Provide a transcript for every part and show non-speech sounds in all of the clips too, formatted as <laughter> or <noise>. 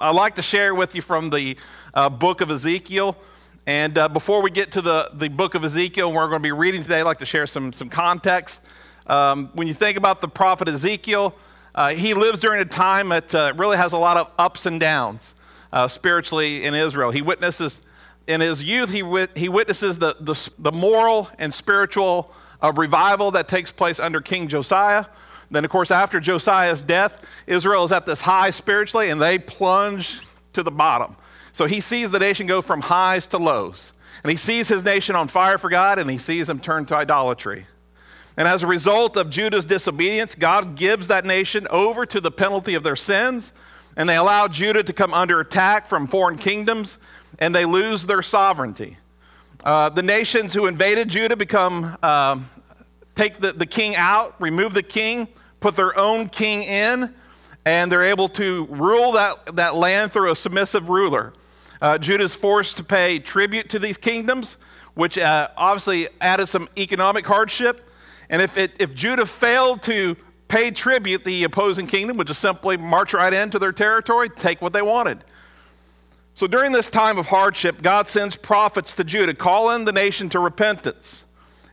I'd like to share with you from the uh, book of Ezekiel. And uh, before we get to the, the book of Ezekiel, we're going to be reading today, I'd like to share some, some context. Um, when you think about the prophet Ezekiel, uh, he lives during a time that uh, really has a lot of ups and downs uh, spiritually in Israel. He witnesses, in his youth, he, wit- he witnesses the, the, the moral and spiritual uh, revival that takes place under King Josiah. Then, of course, after Josiah's death, Israel is at this high spiritually and they plunge to the bottom. So he sees the nation go from highs to lows. And he sees his nation on fire for God and he sees them turn to idolatry. And as a result of Judah's disobedience, God gives that nation over to the penalty of their sins. And they allow Judah to come under attack from foreign kingdoms and they lose their sovereignty. Uh, the nations who invaded Judah become, uh, take the, the king out, remove the king, put their own king in, and they're able to rule that, that land through a submissive ruler. Uh, Judah is forced to pay tribute to these kingdoms, which uh, obviously added some economic hardship. And if, it, if Judah failed to pay tribute, the opposing kingdom would just simply march right into their territory, take what they wanted. So during this time of hardship, God sends prophets to Judah, calling the nation to repentance.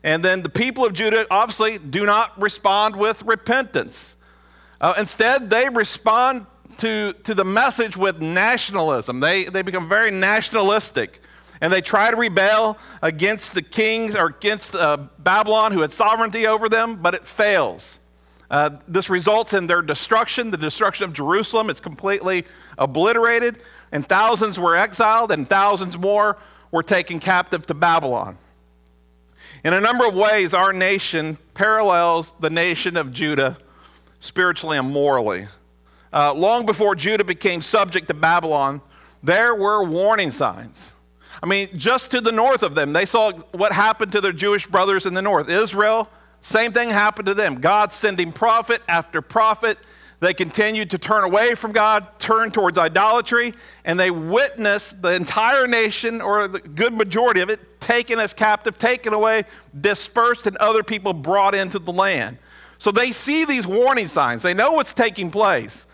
And then the people of Judah obviously do not respond with repentance. Uh, instead, they respond to, to the message with nationalism. They, they become very nationalistic. And they try to rebel against the kings or against uh, Babylon, who had sovereignty over them, but it fails. Uh, this results in their destruction, the destruction of Jerusalem. It's completely obliterated, and thousands were exiled, and thousands more were taken captive to Babylon. In a number of ways, our nation parallels the nation of Judah spiritually and morally. Uh, long before Judah became subject to Babylon, there were warning signs. I mean, just to the north of them, they saw what happened to their Jewish brothers in the north. Israel, same thing happened to them. God sending prophet after prophet. They continued to turn away from God, turn towards idolatry, and they witnessed the entire nation, or the good majority of it, taken as captive, taken away, dispersed, and other people brought into the land. So they see these warning signs. They know what's taking place,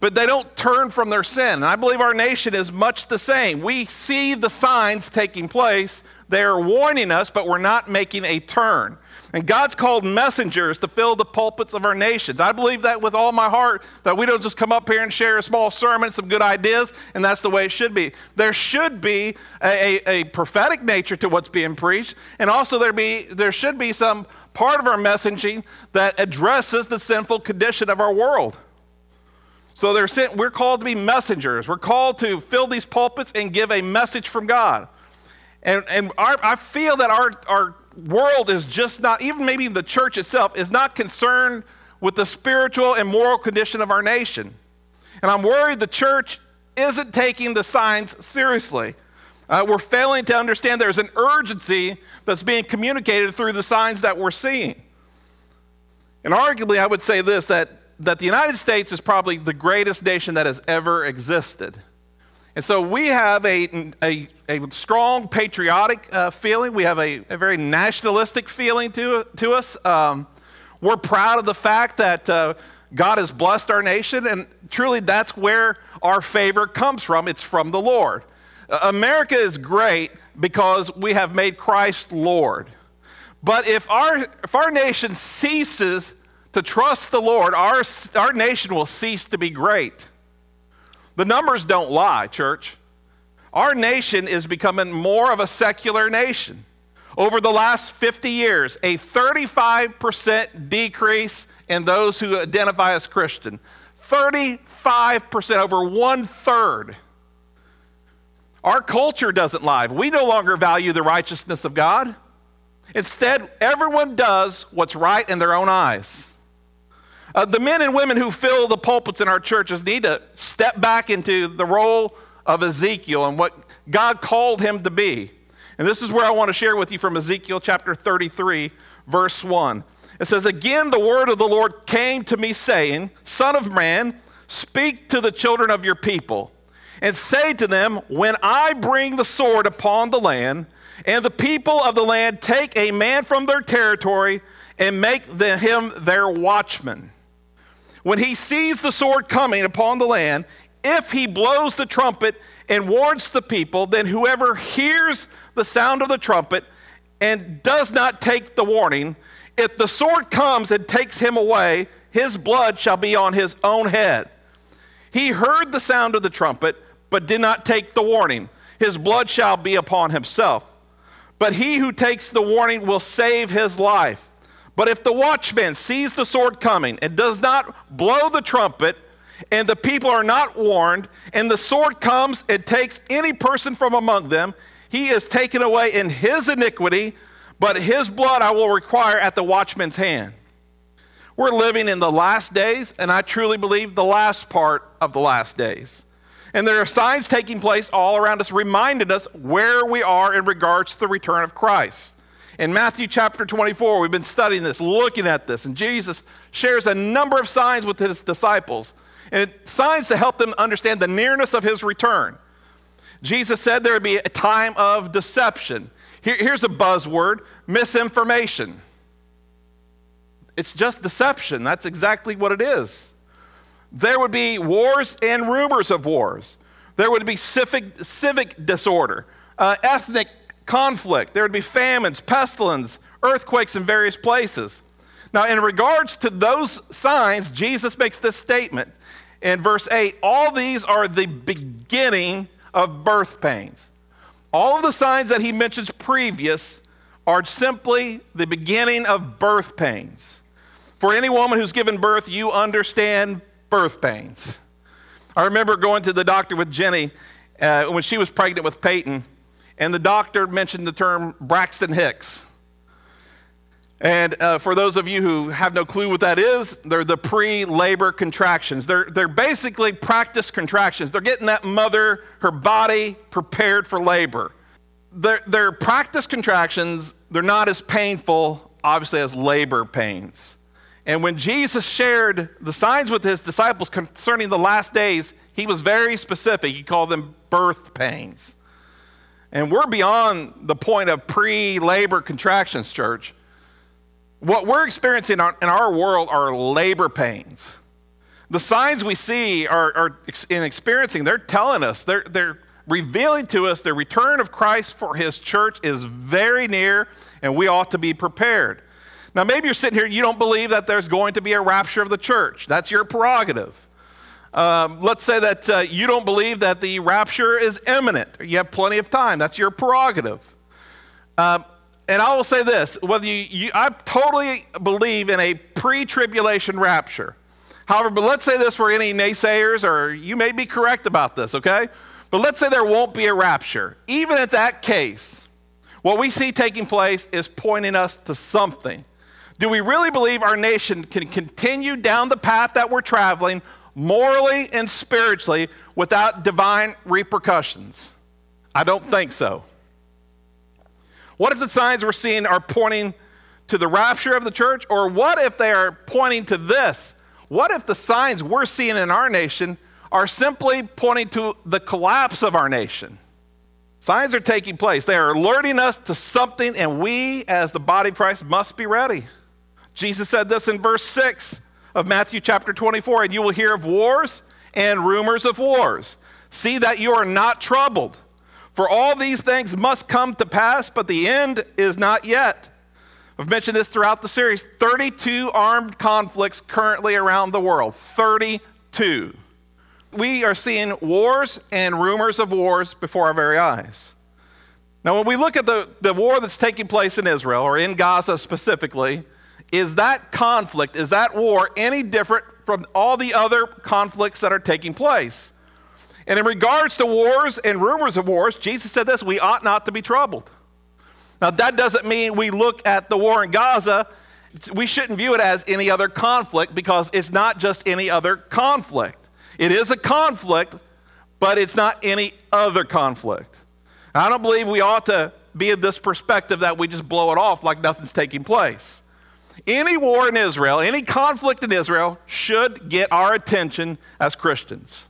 but they don't turn from their sin. And I believe our nation is much the same. We see the signs taking place. They are warning us, but we're not making a turn. And God's called messengers to fill the pulpits of our nations. I believe that with all my heart, that we don't just come up here and share a small sermon, some good ideas, and that's the way it should be. There should be a, a, a prophetic nature to what's being preached, and also there, be, there should be some part of our messaging that addresses the sinful condition of our world. So they're sent, we're called to be messengers. We're called to fill these pulpits and give a message from God. And, and our, I feel that our, our world is just not, even maybe the church itself, is not concerned with the spiritual and moral condition of our nation. And I'm worried the church isn't taking the signs seriously. Uh, we're failing to understand there's an urgency that's being communicated through the signs that we're seeing. And arguably, I would say this that, that the United States is probably the greatest nation that has ever existed. And so we have a, a, a strong patriotic uh, feeling. We have a, a, very nationalistic feeling to, to us. Um, we're proud of the fact that uh, God has blessed our nation, and truly that's where our favor comes from. It's from the Lord. Uh, America is great because we have made Christ Lord. But if our, if our nation ceases to trust the Lord, our, our nation will cease to be great. The numbers don't lie, church. Our nation is becoming more of a secular nation. Over the last 50 years, a 35% decrease in those who identify as Christian. 35%, over one third. Our culture doesn't lie. We no longer value the righteousness of God. Instead, everyone does what's right in their own eyes. Uh, the men and women who fill the pulpits in our churches need to step back into the role of Ezekiel and what God called him to be. And this is where I want to share with you from Ezekiel chapter 33, verse 1. It says, Again, the word of the Lord came to me, saying, Son of man, speak to the children of your people, and say to them, When I bring the sword upon the land, and the people of the land take a man from their territory and make the, him their watchman when he sees the sword coming upon the land, if he blows the trumpet and warns the people, then whoever hears the sound of the trumpet and does not take the warning, if the sword comes and takes him away, his blood shall be on his own head. He heard the sound of the trumpet, but did not take the warning. His blood shall be upon himself. But he who takes the warning will save his life. But if the watchman sees the sword coming and does not blow the trumpet, and the people are not warned, and the sword comes and takes any person from among them, he is taken away in his iniquity, but his blood I will require at the watchman's hand. We're living in the last days, and I truly believe the last part of the last days. And there are signs taking place all around us, reminding us where we are in regards to the return of Christ. In Matthew chapter 24, we've been studying this, looking at this, and Jesus shares a number of signs with his disciples, and signs to help them understand the nearness of his return. Jesus said there would be a time of deception. Here, here's a buzzword misinformation. It's just deception. That's exactly what it is. There would be wars and rumors of wars. There would be civic, civic disorder, uh, ethnic conflict. There would be famines, pestilence, earthquakes in various places. Now, in regards to those signs, Jesus makes this statement in verse 8 All these are the beginning of birth pains. All of the signs that he mentions previous are simply the beginning of birth pains. For any woman who's given birth, you understand birth pains. I remember going to the doctor with Jenny uh, when she was pregnant with Peyton, and the doctor mentioned the term Braxton Hicks. And uh, for those of you who have no clue what that is, they're the pre labor contractions. They're, they're basically practice contractions. They're getting that mother, her body prepared for labor. They're, they're practice contractions, they're not as painful, obviously, as labor pains. And when Jesus shared the signs with his disciples concerning the last days, he was very specific. He called them birth pains. And we're beyond the point of pre labor contractions, church. What we're experiencing in our world are labor pains. The signs we see are, are in experiencing, they're telling us, they're, they're revealing to us the return of Christ for his church is very near, and we ought to be prepared. Now, maybe you're sitting here, and you don't believe that there's going to be a rapture of the church. That's your prerogative. Um, let's say that uh, you don't believe that the rapture is imminent. You have plenty of time. That's your prerogative. Um, and I will say this whether you, you I totally believe in a pre tribulation rapture. However, but let's say this for any naysayers, or you may be correct about this, okay? But let's say there won't be a rapture. Even at that case, what we see taking place is pointing us to something. Do we really believe our nation can continue down the path that we're traveling morally and spiritually without divine repercussions? I don't think so. What if the signs we're seeing are pointing to the rapture of the church? Or what if they are pointing to this? What if the signs we're seeing in our nation are simply pointing to the collapse of our nation? Signs are taking place. They are alerting us to something, and we, as the body of Christ, must be ready. Jesus said this in verse 6 of Matthew chapter 24 and you will hear of wars and rumors of wars. See that you are not troubled. For all these things must come to pass, but the end is not yet. I've mentioned this throughout the series 32 armed conflicts currently around the world. 32. We are seeing wars and rumors of wars before our very eyes. Now, when we look at the, the war that's taking place in Israel, or in Gaza specifically, is that conflict, is that war any different from all the other conflicts that are taking place? And in regards to wars and rumors of wars, Jesus said this we ought not to be troubled. Now, that doesn't mean we look at the war in Gaza, we shouldn't view it as any other conflict because it's not just any other conflict. It is a conflict, but it's not any other conflict. I don't believe we ought to be of this perspective that we just blow it off like nothing's taking place. Any war in Israel, any conflict in Israel should get our attention as Christians.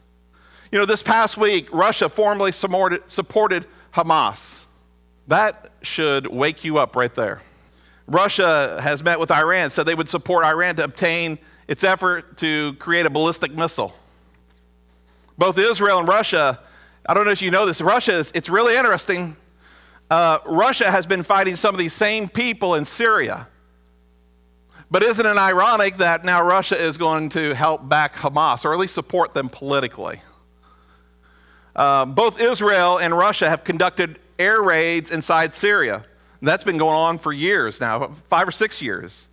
You know, this past week, Russia formally supported, Hamas. That should wake you up right there. Russia has met with Iran, said they would support Iran to obtain its effort to create a ballistic missile. Both Israel and Russia, I don't know if you know this, Russia is, it's really interesting. Uh, Russia has been fighting some of these same people in Syria. But isn't it ironic that now Russia is going to help back Hamas, or at least support them politically? Uh, both Israel and Russia have conducted air raids inside Syria. That's been going on for years now, five or six years.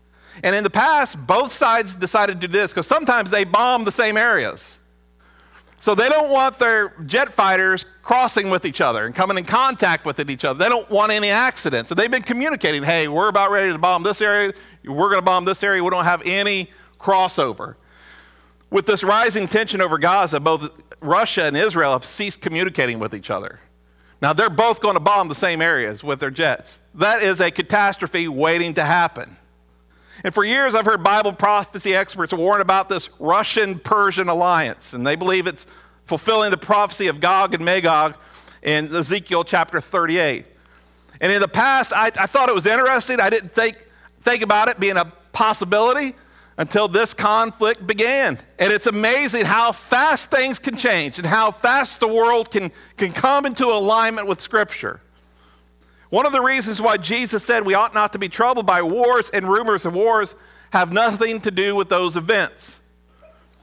And in the past, both sides decided to do this because sometimes they bomb the same areas. So they don't want their jet fighters crossing with each other and coming in contact with each other. They don't want any accidents. So they've been communicating hey, we're about ready to bomb this area. We're going to bomb this area. We don't have any crossover. With this rising tension over Gaza, both Russia and Israel have ceased communicating with each other. Now, they're both going to bomb the same areas with their jets. That is a catastrophe waiting to happen. And for years, I've heard Bible prophecy experts warn about this Russian Persian alliance, and they believe it's fulfilling the prophecy of Gog and Magog in Ezekiel chapter 38. And in the past, I, I thought it was interesting. I didn't think, think about it being a possibility until this conflict began. And it's amazing how fast things can change and how fast the world can, can come into alignment with Scripture. One of the reasons why Jesus said we ought not to be troubled by wars and rumors of wars have nothing to do with those events.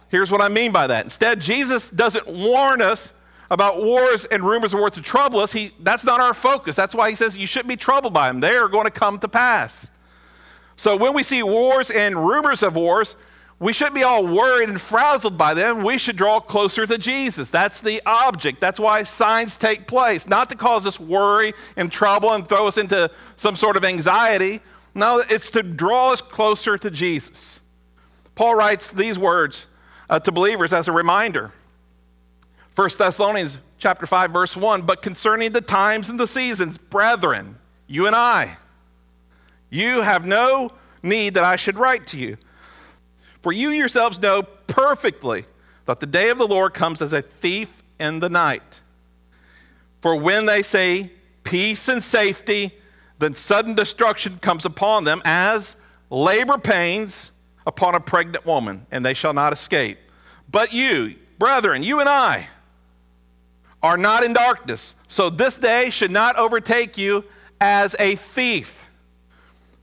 Here's what I mean by that. Instead, Jesus doesn't warn us about wars and rumors of wars to trouble us. He, that's not our focus. That's why he says you shouldn't be troubled by them. They are going to come to pass. So when we see wars and rumors of wars, we shouldn't be all worried and frazzled by them. We should draw closer to Jesus. That's the object. That's why signs take place, not to cause us worry and trouble and throw us into some sort of anxiety. No, it's to draw us closer to Jesus. Paul writes these words uh, to believers as a reminder. 1 Thessalonians chapter 5 verse 1, but concerning the times and the seasons, brethren, you and I, you have no need that I should write to you. For you yourselves know perfectly that the day of the Lord comes as a thief in the night. For when they say peace and safety, then sudden destruction comes upon them as labor pains upon a pregnant woman, and they shall not escape. But you, brethren, you and I, are not in darkness, so this day should not overtake you as a thief.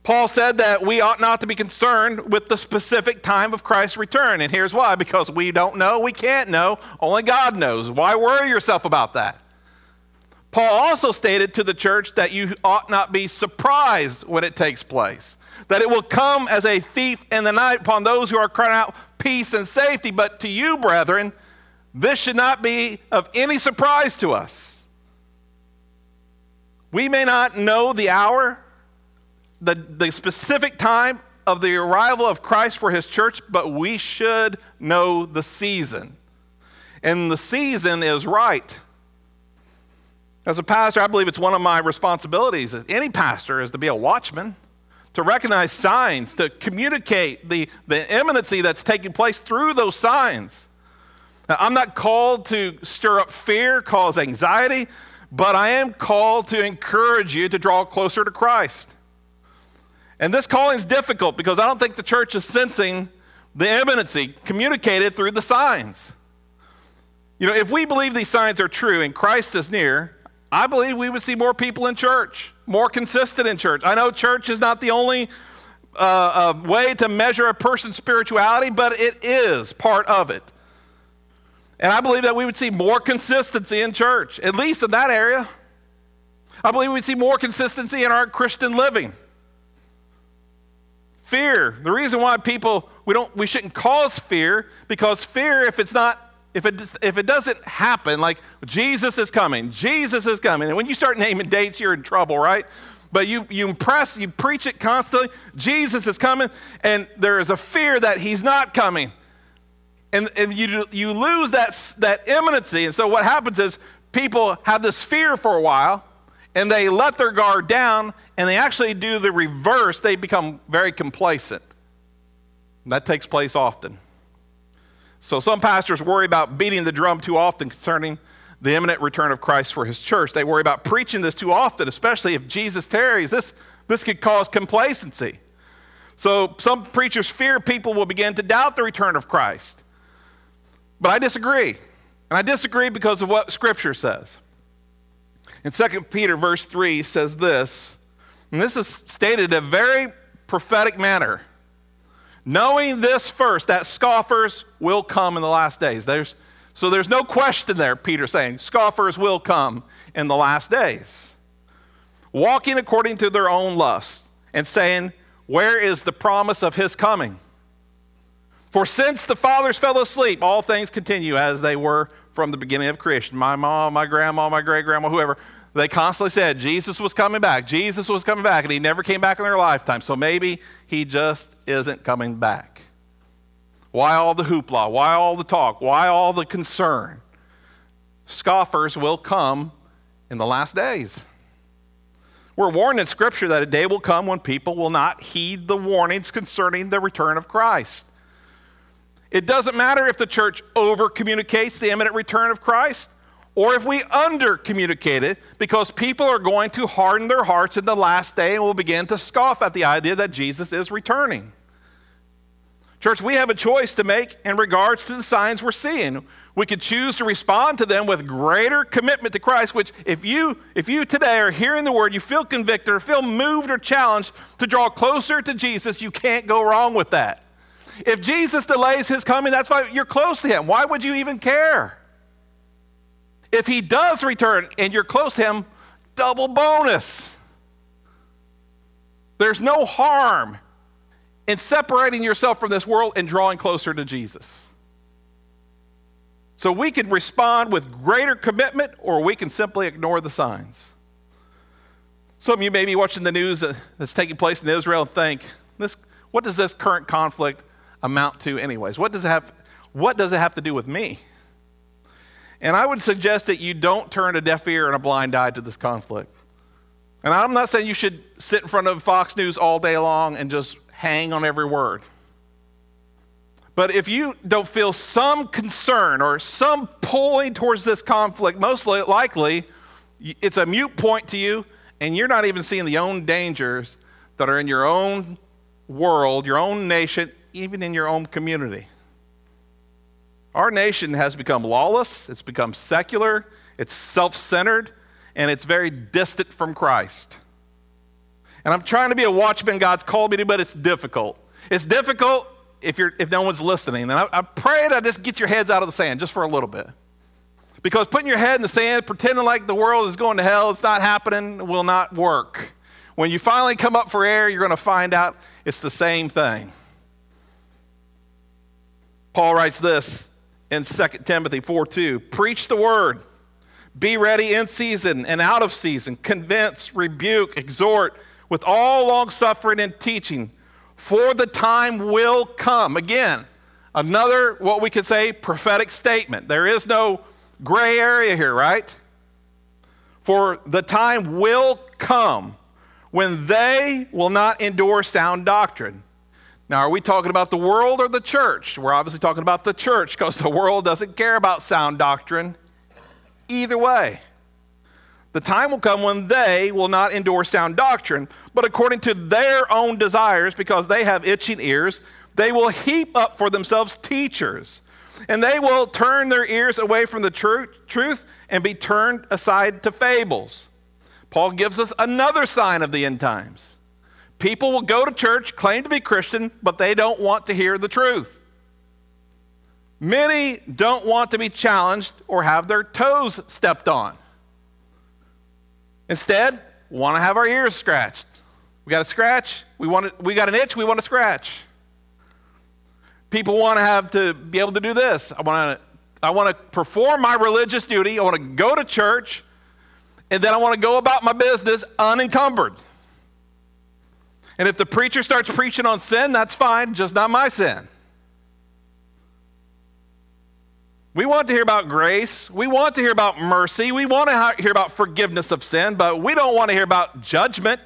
Paul said that we ought not to be concerned with the specific time of Christ's return. And here's why because we don't know, we can't know, only God knows. Why worry yourself about that? Paul also stated to the church that you ought not be surprised when it takes place, that it will come as a thief in the night upon those who are crying out peace and safety. But to you, brethren, this should not be of any surprise to us. We may not know the hour the, the specific time of the arrival of Christ for his church, but we should know the season. And the season is right. As a pastor, I believe it's one of my responsibilities as any pastor is to be a watchman, to recognize signs, to communicate the, the imminency that's taking place through those signs. Now, I'm not called to stir up fear, cause anxiety, but I am called to encourage you to draw closer to Christ. And this calling is difficult because I don't think the church is sensing the imminency communicated through the signs. You know, if we believe these signs are true and Christ is near, I believe we would see more people in church, more consistent in church. I know church is not the only uh, uh, way to measure a person's spirituality, but it is part of it. And I believe that we would see more consistency in church, at least in that area. I believe we'd see more consistency in our Christian living. Fear. The reason why people we don't we shouldn't cause fear because fear if it's not if it if it doesn't happen like Jesus is coming, Jesus is coming. And when you start naming dates you're in trouble, right? But you you impress, you preach it constantly. Jesus is coming and there is a fear that he's not coming. And, and you you lose that that imminency. And so what happens is people have this fear for a while and they let their guard down and they actually do the reverse. They become very complacent. That takes place often. So some pastors worry about beating the drum too often concerning the imminent return of Christ for his church. They worry about preaching this too often, especially if Jesus tarries. This, this could cause complacency. So some preachers fear people will begin to doubt the return of Christ. But I disagree. And I disagree because of what Scripture says. In 2 Peter, verse 3, says this, and this is stated in a very prophetic manner. Knowing this first, that scoffers will come in the last days. There's, so there's no question there, Peter saying, scoffers will come in the last days. Walking according to their own lusts and saying, Where is the promise of his coming? For since the fathers fell asleep, all things continue as they were from the beginning of creation. My mom, my grandma, my great grandma, whoever, they constantly said Jesus was coming back. Jesus was coming back, and he never came back in their lifetime. So maybe he just isn't coming back. Why all the hoopla? Why all the talk? Why all the concern? Scoffers will come in the last days. We're warned in Scripture that a day will come when people will not heed the warnings concerning the return of Christ. It doesn't matter if the church over communicates the imminent return of Christ or if we under communicate it because people are going to harden their hearts in the last day and will begin to scoff at the idea that Jesus is returning. Church, we have a choice to make in regards to the signs we're seeing. We could choose to respond to them with greater commitment to Christ, which if you if you today are hearing the word, you feel convicted or feel moved or challenged to draw closer to Jesus, you can't go wrong with that. If Jesus delays his coming, that's why you're close to him. Why would you even care? If he does return and you're close to him, double bonus. There's no harm in separating yourself from this world and drawing closer to Jesus. So we can respond with greater commitment or we can simply ignore the signs. Some of you may be watching the news that's taking place in Israel and think, this, what does this current conflict amount to, anyways? What does it have, what does it have to do with me? And I would suggest that you don't turn a deaf ear and a blind eye to this conflict. And I'm not saying you should sit in front of Fox News all day long and just hang on every word. But if you don't feel some concern or some pulling towards this conflict, most likely it's a mute point to you, and you're not even seeing the own dangers that are in your own world, your own nation, even in your own community. Our nation has become lawless, it's become secular, it's self centered, and it's very distant from Christ. And I'm trying to be a watchman God's called me to, but it's difficult. It's difficult if, you're, if no one's listening. And I, I pray that I just get your heads out of the sand just for a little bit. Because putting your head in the sand, pretending like the world is going to hell, it's not happening, will not work. When you finally come up for air, you're going to find out it's the same thing. Paul writes this in 2 Timothy 4 2. Preach the word. Be ready in season and out of season. Convince, rebuke, exhort with all long suffering and teaching. For the time will come. Again, another, what we could say, prophetic statement. There is no gray area here, right? For the time will come when they will not endure sound doctrine now, are we talking about the world or the church? We're obviously talking about the church because the world doesn't care about sound doctrine. Either way, the time will come when they will not endure sound doctrine, but according to their own desires, because they have itching ears, they will heap up for themselves teachers. And they will turn their ears away from the tr- truth and be turned aside to fables. Paul gives us another sign of the end times. People will go to church, claim to be Christian, but they don't want to hear the truth. Many don't want to be challenged or have their toes stepped on. Instead, want to have our ears scratched. We got a scratch, we want to, we got an itch, we want to scratch. People want to have to be able to do this. I want to I want to perform my religious duty. I want to go to church, and then I want to go about my business unencumbered. And if the preacher starts preaching on sin, that's fine, just not my sin. We want to hear about grace. We want to hear about mercy. We want to hear about forgiveness of sin, but we don't want to hear about judgment.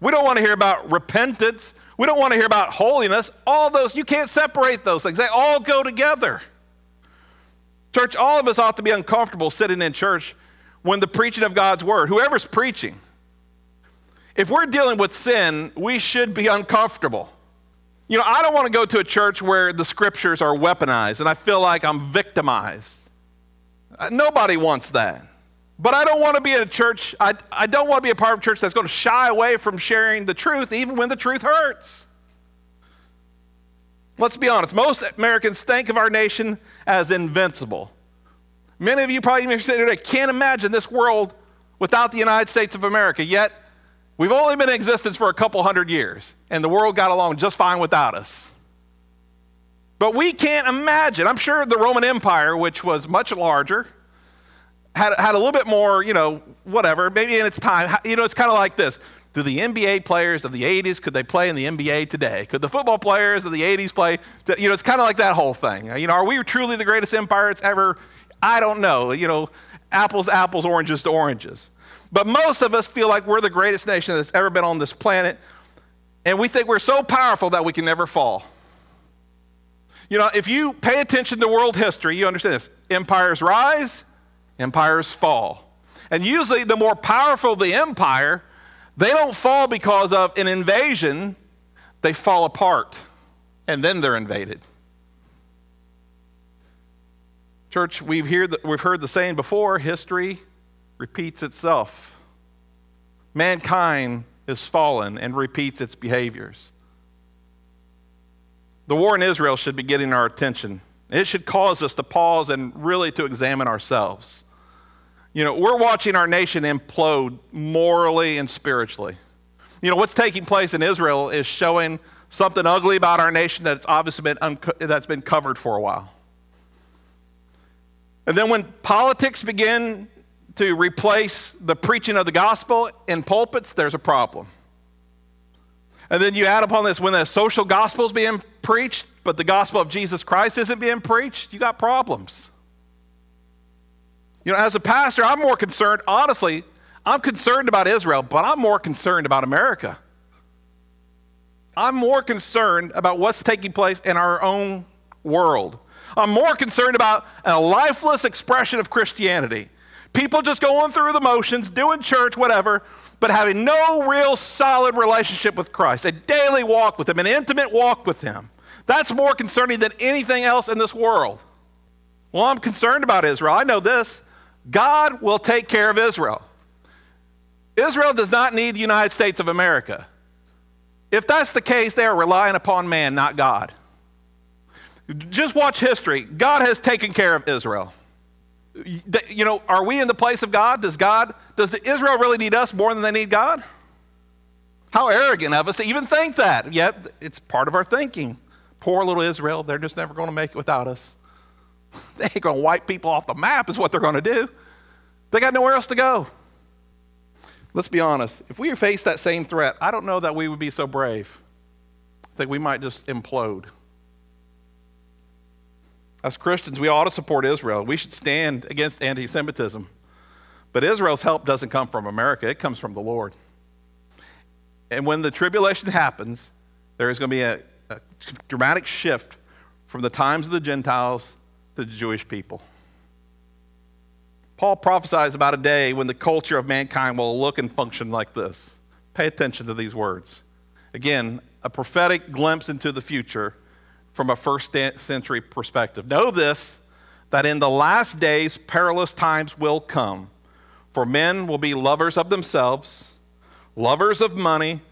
We don't want to hear about repentance. We don't want to hear about holiness. All those, you can't separate those things, they all go together. Church, all of us ought to be uncomfortable sitting in church when the preaching of God's word, whoever's preaching, if we're dealing with sin, we should be uncomfortable. You know, I don't want to go to a church where the scriptures are weaponized and I feel like I'm victimized. Uh, nobody wants that. But I don't want to be in a church, I, I don't want to be a part of a church that's going to shy away from sharing the truth, even when the truth hurts. Let's be honest, most Americans think of our nation as invincible. Many of you probably even say today can't imagine this world without the United States of America, yet we've only been in existence for a couple hundred years, and the world got along just fine without us. But we can't imagine. I'm sure the Roman Empire, which was much larger, had, had a little bit more, you know, whatever, maybe in its time. You know, it's kind of like this. Do the NBA players of the 80s, could they play in the NBA today? Could the football players of the 80s play? To, you know, it's kind of like that whole thing. You know, are we truly the greatest empire it's ever? I don't know. You know, apples to apples, oranges to oranges. But most of us feel like we're the greatest nation that's ever been on this planet, and we think we're so powerful that we can never fall. You know, if you pay attention to world history, you understand this empires rise, empires fall. And usually, the more powerful the empire, they don't fall because of an invasion, they fall apart, and then they're invaded. Church, we've, the, we've heard the saying before history repeats itself. Mankind is fallen and repeats its behaviors. The war in Israel should be getting our attention. It should cause us to pause and really to examine ourselves. You know, we're watching our nation implode morally and spiritually. You know, what's taking place in Israel is showing something ugly about our nation that's obviously been, unco- that's been covered for a while. And then when politics begin to replace the preaching of the gospel in pulpits, there's a problem. And then you add upon this when the social gospel is being preached, but the gospel of Jesus Christ isn't being preached, you got problems. You know, as a pastor, I'm more concerned, honestly, I'm concerned about Israel, but I'm more concerned about America. I'm more concerned about what's taking place in our own world. I'm more concerned about a lifeless expression of Christianity. People just going through the motions, doing church, whatever, but having no real solid relationship with Christ, a daily walk with Him, an intimate walk with Him. That's more concerning than anything else in this world. Well, I'm concerned about Israel. I know this God will take care of Israel. Israel does not need the United States of America. If that's the case, they are relying upon man, not God. Just watch history. God has taken care of Israel. You know, are we in the place of God? Does God, does Israel really need us more than they need God? How arrogant of us to even think that. Yet, it's part of our thinking. Poor little Israel, they're just never going to make it without us. <laughs> They ain't going to wipe people off the map, is what they're going to do. They got nowhere else to go. Let's be honest. If we faced that same threat, I don't know that we would be so brave. I think we might just implode. As Christians, we ought to support Israel. We should stand against anti Semitism. But Israel's help doesn't come from America, it comes from the Lord. And when the tribulation happens, there is going to be a, a dramatic shift from the times of the Gentiles to the Jewish people. Paul prophesies about a day when the culture of mankind will look and function like this. Pay attention to these words. Again, a prophetic glimpse into the future from a first century perspective. Know this that in the last days, perilous times will come. For men will be lovers of themselves, lovers of money,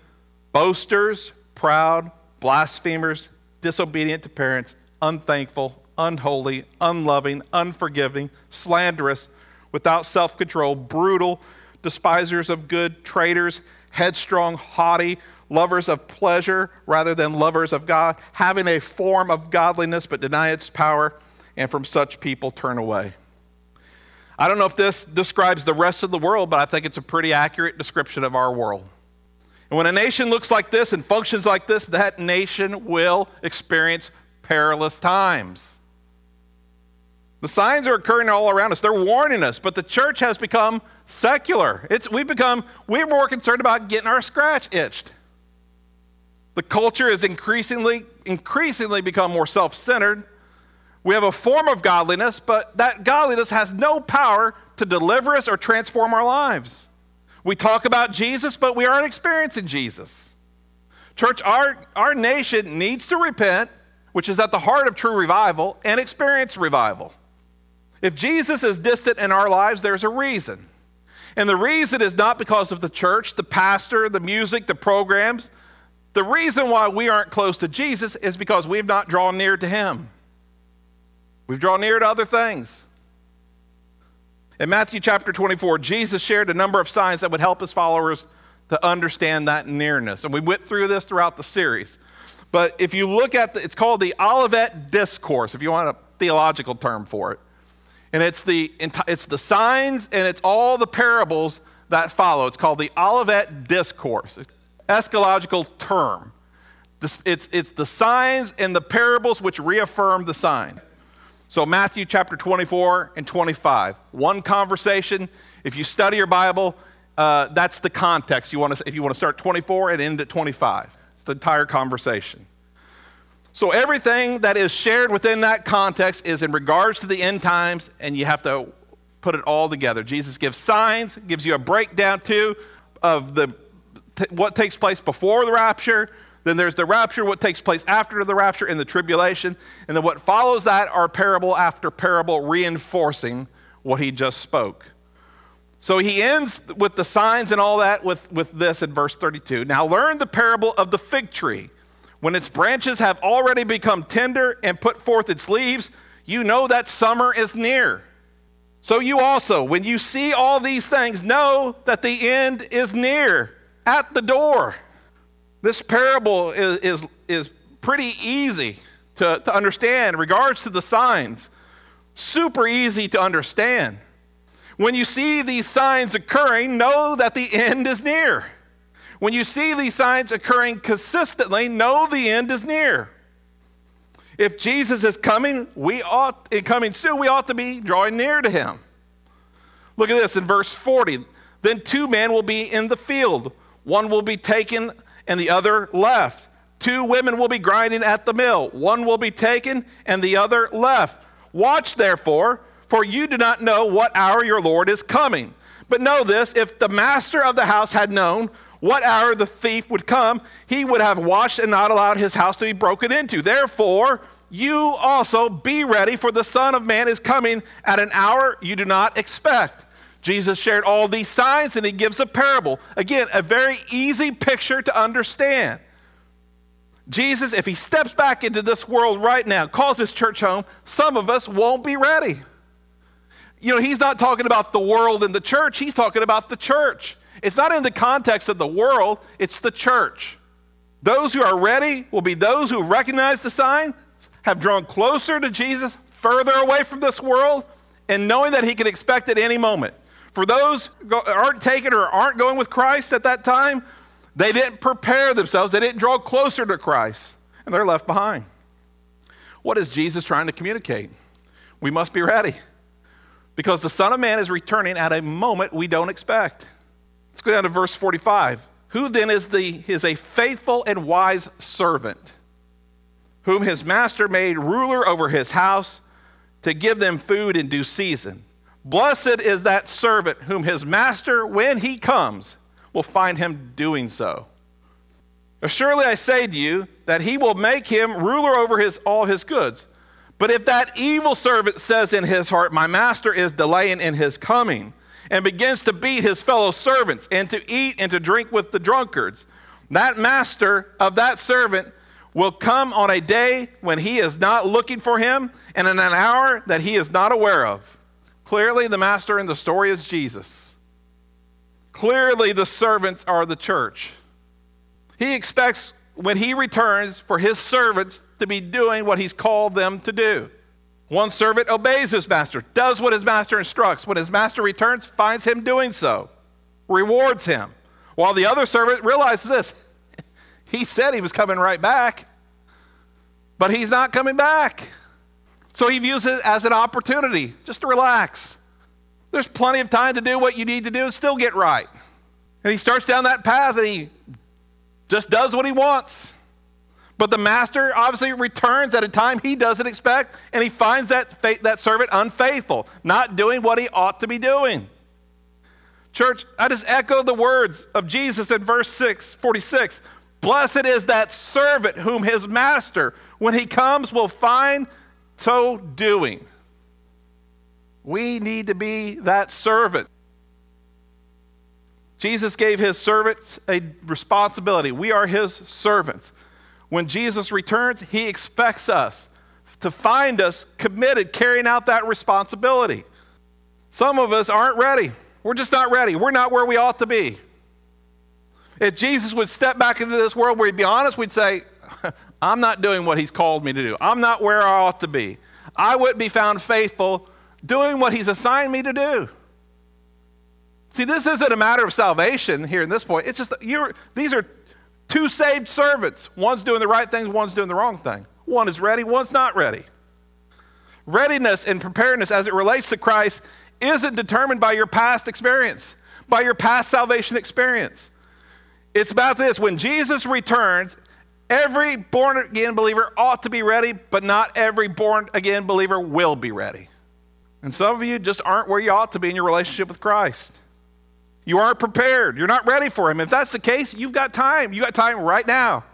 boasters, proud, blasphemers, disobedient to parents, unthankful, unholy, unloving, unforgiving, slanderous, without self control, brutal, despisers of good, traitors, headstrong, haughty lovers of pleasure rather than lovers of God, having a form of godliness but deny its power, and from such people turn away. I don't know if this describes the rest of the world, but I think it's a pretty accurate description of our world. And when a nation looks like this and functions like this, that nation will experience perilous times. The signs are occurring all around us. They're warning us, but the church has become secular. It's, we've become, we're more concerned about getting our scratch itched. The culture has increasingly, increasingly become more self centered. We have a form of godliness, but that godliness has no power to deliver us or transform our lives. We talk about Jesus, but we aren't experiencing Jesus. Church, our, our nation needs to repent, which is at the heart of true revival, and experience revival. If Jesus is distant in our lives, there's a reason. And the reason is not because of the church, the pastor, the music, the programs. The reason why we aren't close to Jesus is because we've not drawn near to him. We've drawn near to other things. In Matthew chapter 24, Jesus shared a number of signs that would help his followers to understand that nearness. And we went through this throughout the series. But if you look at the, it's called the Olivet Discourse, if you want a theological term for it. And it's the, it's the signs and it's all the parables that follow. It's called the Olivet Discourse, eschatological term. It's, it's the signs and the parables which reaffirm the sign. So, Matthew chapter 24 and 25, one conversation. If you study your Bible, uh, that's the context. You want to, if you want to start 24 and end at 25, it's the entire conversation. So everything that is shared within that context is in regards to the end times, and you have to put it all together. Jesus gives signs, gives you a breakdown too of the what takes place before the rapture. Then there's the rapture, what takes place after the rapture in the tribulation, and then what follows that are parable after parable reinforcing what he just spoke. So he ends with the signs and all that with, with this in verse 32. Now learn the parable of the fig tree. When its branches have already become tender and put forth its leaves, you know that summer is near. So you also, when you see all these things, know that the end is near, at the door. This parable is, is, is pretty easy to, to understand in regards to the signs. Super easy to understand. When you see these signs occurring, know that the end is near. When you see these signs occurring consistently, know the end is near. If Jesus is coming, we ought coming soon, we ought to be drawing near to him. Look at this in verse 40. Then two men will be in the field. One will be taken and the other left. Two women will be grinding at the mill. One will be taken and the other left. Watch therefore for you do not know what hour your Lord is coming. But know this if the master of the house had known what hour the thief would come, he would have watched and not allowed his house to be broken into. Therefore, you also be ready, for the Son of Man is coming at an hour you do not expect. Jesus shared all these signs and he gives a parable. Again, a very easy picture to understand. Jesus, if he steps back into this world right now, calls his church home, some of us won't be ready you know, he's not talking about the world and the church, he's talking about the church. It's not in the context of the world, it's the church. Those who are ready will be those who recognize the sign, have drawn closer to Jesus, further away from this world, and knowing that he can expect at any moment. For those who aren't taken or aren't going with Christ at that time, they didn't prepare themselves, they didn't draw closer to Christ, and they're left behind. What is Jesus trying to communicate? We must be ready because the Son of Man is returning at a moment we don't expect. Let's go down to verse 45. Who then is, the, is a faithful and wise servant, whom his master made ruler over his house to give them food in due season? Blessed is that servant whom his master, when he comes, will find him doing so. Surely I say to you that he will make him ruler over his, all his goods. But if that evil servant says in his heart, My master is delaying in his coming, and begins to beat his fellow servants, and to eat and to drink with the drunkards, that master of that servant will come on a day when he is not looking for him, and in an hour that he is not aware of. Clearly, the master in the story is Jesus. Clearly, the servants are the church. He expects when he returns for his servants to be doing what he's called them to do. One servant obeys his master, does what his master instructs. When his master returns, finds him doing so, rewards him. While the other servant realizes this <laughs> he said he was coming right back, but he's not coming back. So he views it as an opportunity just to relax. There's plenty of time to do what you need to do and still get right. And he starts down that path and he just does what he wants. But the master obviously returns at a time he doesn't expect, and he finds that, that servant unfaithful, not doing what he ought to be doing. Church, I just echo the words of Jesus in verse 6, 46. Blessed is that servant whom his master, when he comes, will find so doing. We need to be that servant. Jesus gave his servants a responsibility. We are his servants. When Jesus returns, he expects us to find us committed, carrying out that responsibility. Some of us aren't ready. We're just not ready. We're not where we ought to be. If Jesus would step back into this world, we'd be honest, we'd say, <laughs> I'm not doing what he's called me to do. I'm not where I ought to be. I wouldn't be found faithful doing what he's assigned me to do. See, this isn't a matter of salvation here in this point. It's just you're, these are two saved servants. One's doing the right thing, one's doing the wrong thing. One is ready, one's not ready. Readiness and preparedness as it relates to Christ isn't determined by your past experience, by your past salvation experience. It's about this when Jesus returns, every born again believer ought to be ready, but not every born again believer will be ready. And some of you just aren't where you ought to be in your relationship with Christ. You aren't prepared. You're not ready for Him. If that's the case, you've got time. You got time right now.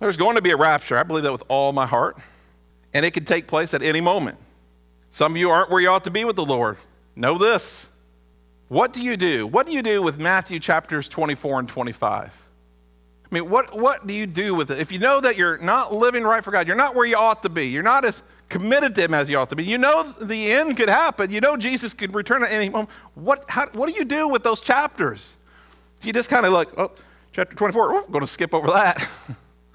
There's going to be a rapture. I believe that with all my heart. And it can take place at any moment. Some of you aren't where you ought to be with the Lord. Know this. What do you do? What do you do with Matthew chapters 24 and 25? I mean, what, what do you do with it? If you know that you're not living right for God, you're not where you ought to be, you're not as committed to Him as you ought to be, you know the end could happen, you know Jesus could return at any moment. What, how, what do you do with those chapters? Do you just kind of like, oh, chapter 24, oh, I'm going to skip over that.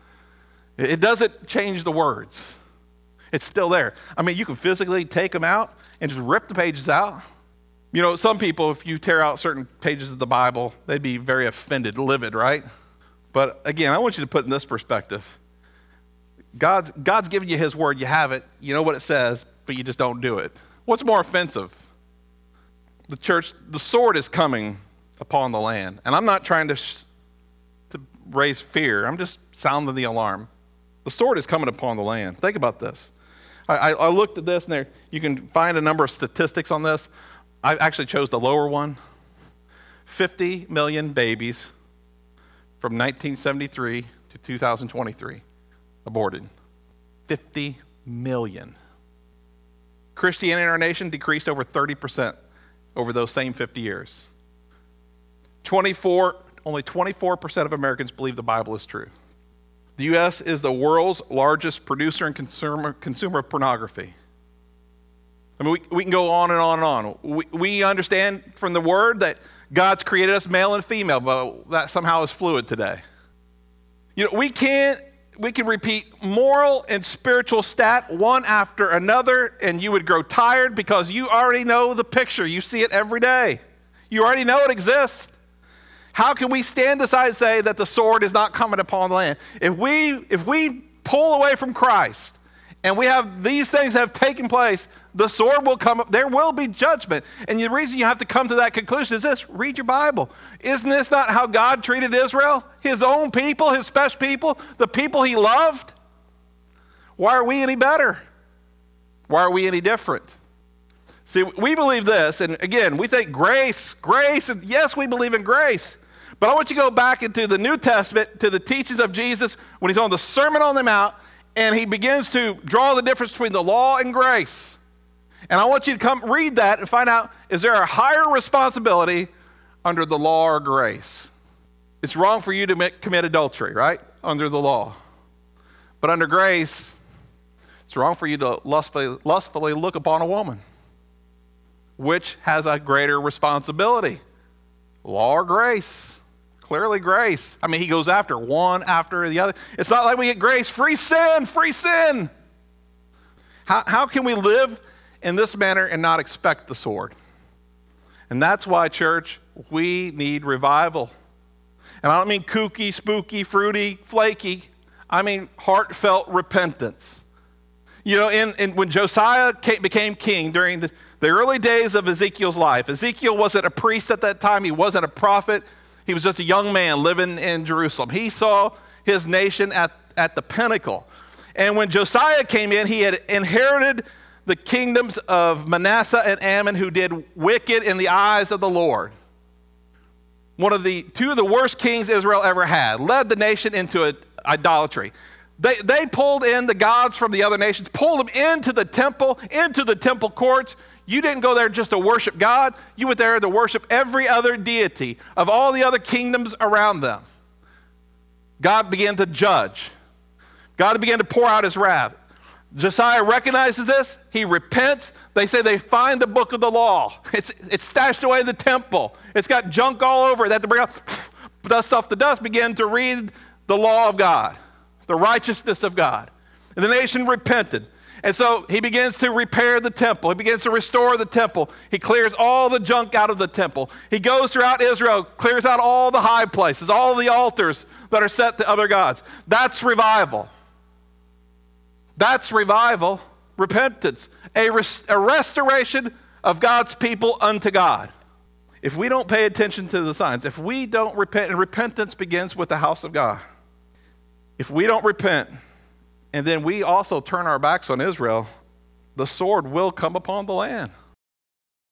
<laughs> it doesn't change the words, it's still there. I mean, you can physically take them out and just rip the pages out. You know, some people, if you tear out certain pages of the Bible, they'd be very offended, livid, right? But again, I want you to put in this perspective. God's, God's given you His word, you have it, you know what it says, but you just don't do it. What's more offensive? The church, the sword is coming upon the land. And I'm not trying to, sh- to raise fear, I'm just sounding the alarm. The sword is coming upon the land. Think about this. I, I, looked at this, and there you can find a number of statistics on this. I actually chose the lower one 50 million babies from 1973 to 2023 aborted. 50 million. Christianity in our nation decreased over 30% over those same 50 years. 24, only 24% of Americans believe the Bible is true. The U.S. is the world's largest producer and consumer, consumer of pornography. I mean, we, we can go on and on and on. We, we understand from the word that God's created us male and female, but that somehow is fluid today. You know, we can't, we can repeat moral and spiritual stat one after another, and you would grow tired because you already know the picture. You see it every day. You already know it exists. How can we stand aside and say that the sword is not coming upon the land? If we, if we pull away from Christ and we have these things have taken place, the sword will come up. There will be judgment. And the reason you have to come to that conclusion is this read your Bible. Isn't this not how God treated Israel? His own people, his special people, the people he loved? Why are we any better? Why are we any different? See, we believe this, and again, we think grace, grace, and yes, we believe in grace. But I want you to go back into the New Testament to the teachings of Jesus when he's on the Sermon on the Mount, and he begins to draw the difference between the law and grace. And I want you to come read that and find out is there a higher responsibility under the law or grace? It's wrong for you to make, commit adultery, right? Under the law. But under grace, it's wrong for you to lustfully, lustfully look upon a woman. Which has a greater responsibility? Law or grace? Clearly, grace. I mean, he goes after one after the other. It's not like we get grace, free sin, free sin. How, how can we live in this manner and not expect the sword. And that's why, church, we need revival. And I don't mean kooky, spooky, fruity, flaky. I mean heartfelt repentance. You know, in, in when Josiah came, became king during the, the early days of Ezekiel's life, Ezekiel wasn't a priest at that time, he wasn't a prophet, he was just a young man living in Jerusalem. He saw his nation at, at the pinnacle. And when Josiah came in, he had inherited the kingdoms of Manasseh and Amon who did wicked in the eyes of the Lord. One of the two of the worst kings Israel ever had, led the nation into idolatry. They, they pulled in the gods from the other nations, pulled them into the temple, into the temple courts, You didn't go there just to worship God, you went there to worship every other deity of all the other kingdoms around them. God began to judge. God began to pour out his wrath. Josiah recognizes this. He repents. They say they find the book of the law. It's, it's stashed away in the temple. It's got junk all over it. They have to bring out, <sniffs> dust off the dust, begin to read the law of God, the righteousness of God. And the nation repented. And so he begins to repair the temple. He begins to restore the temple. He clears all the junk out of the temple. He goes throughout Israel, clears out all the high places, all the altars that are set to other gods. That's revival. That's revival, repentance, a, res- a restoration of God's people unto God. If we don't pay attention to the signs, if we don't repent, and repentance begins with the house of God. If we don't repent, and then we also turn our backs on Israel, the sword will come upon the land.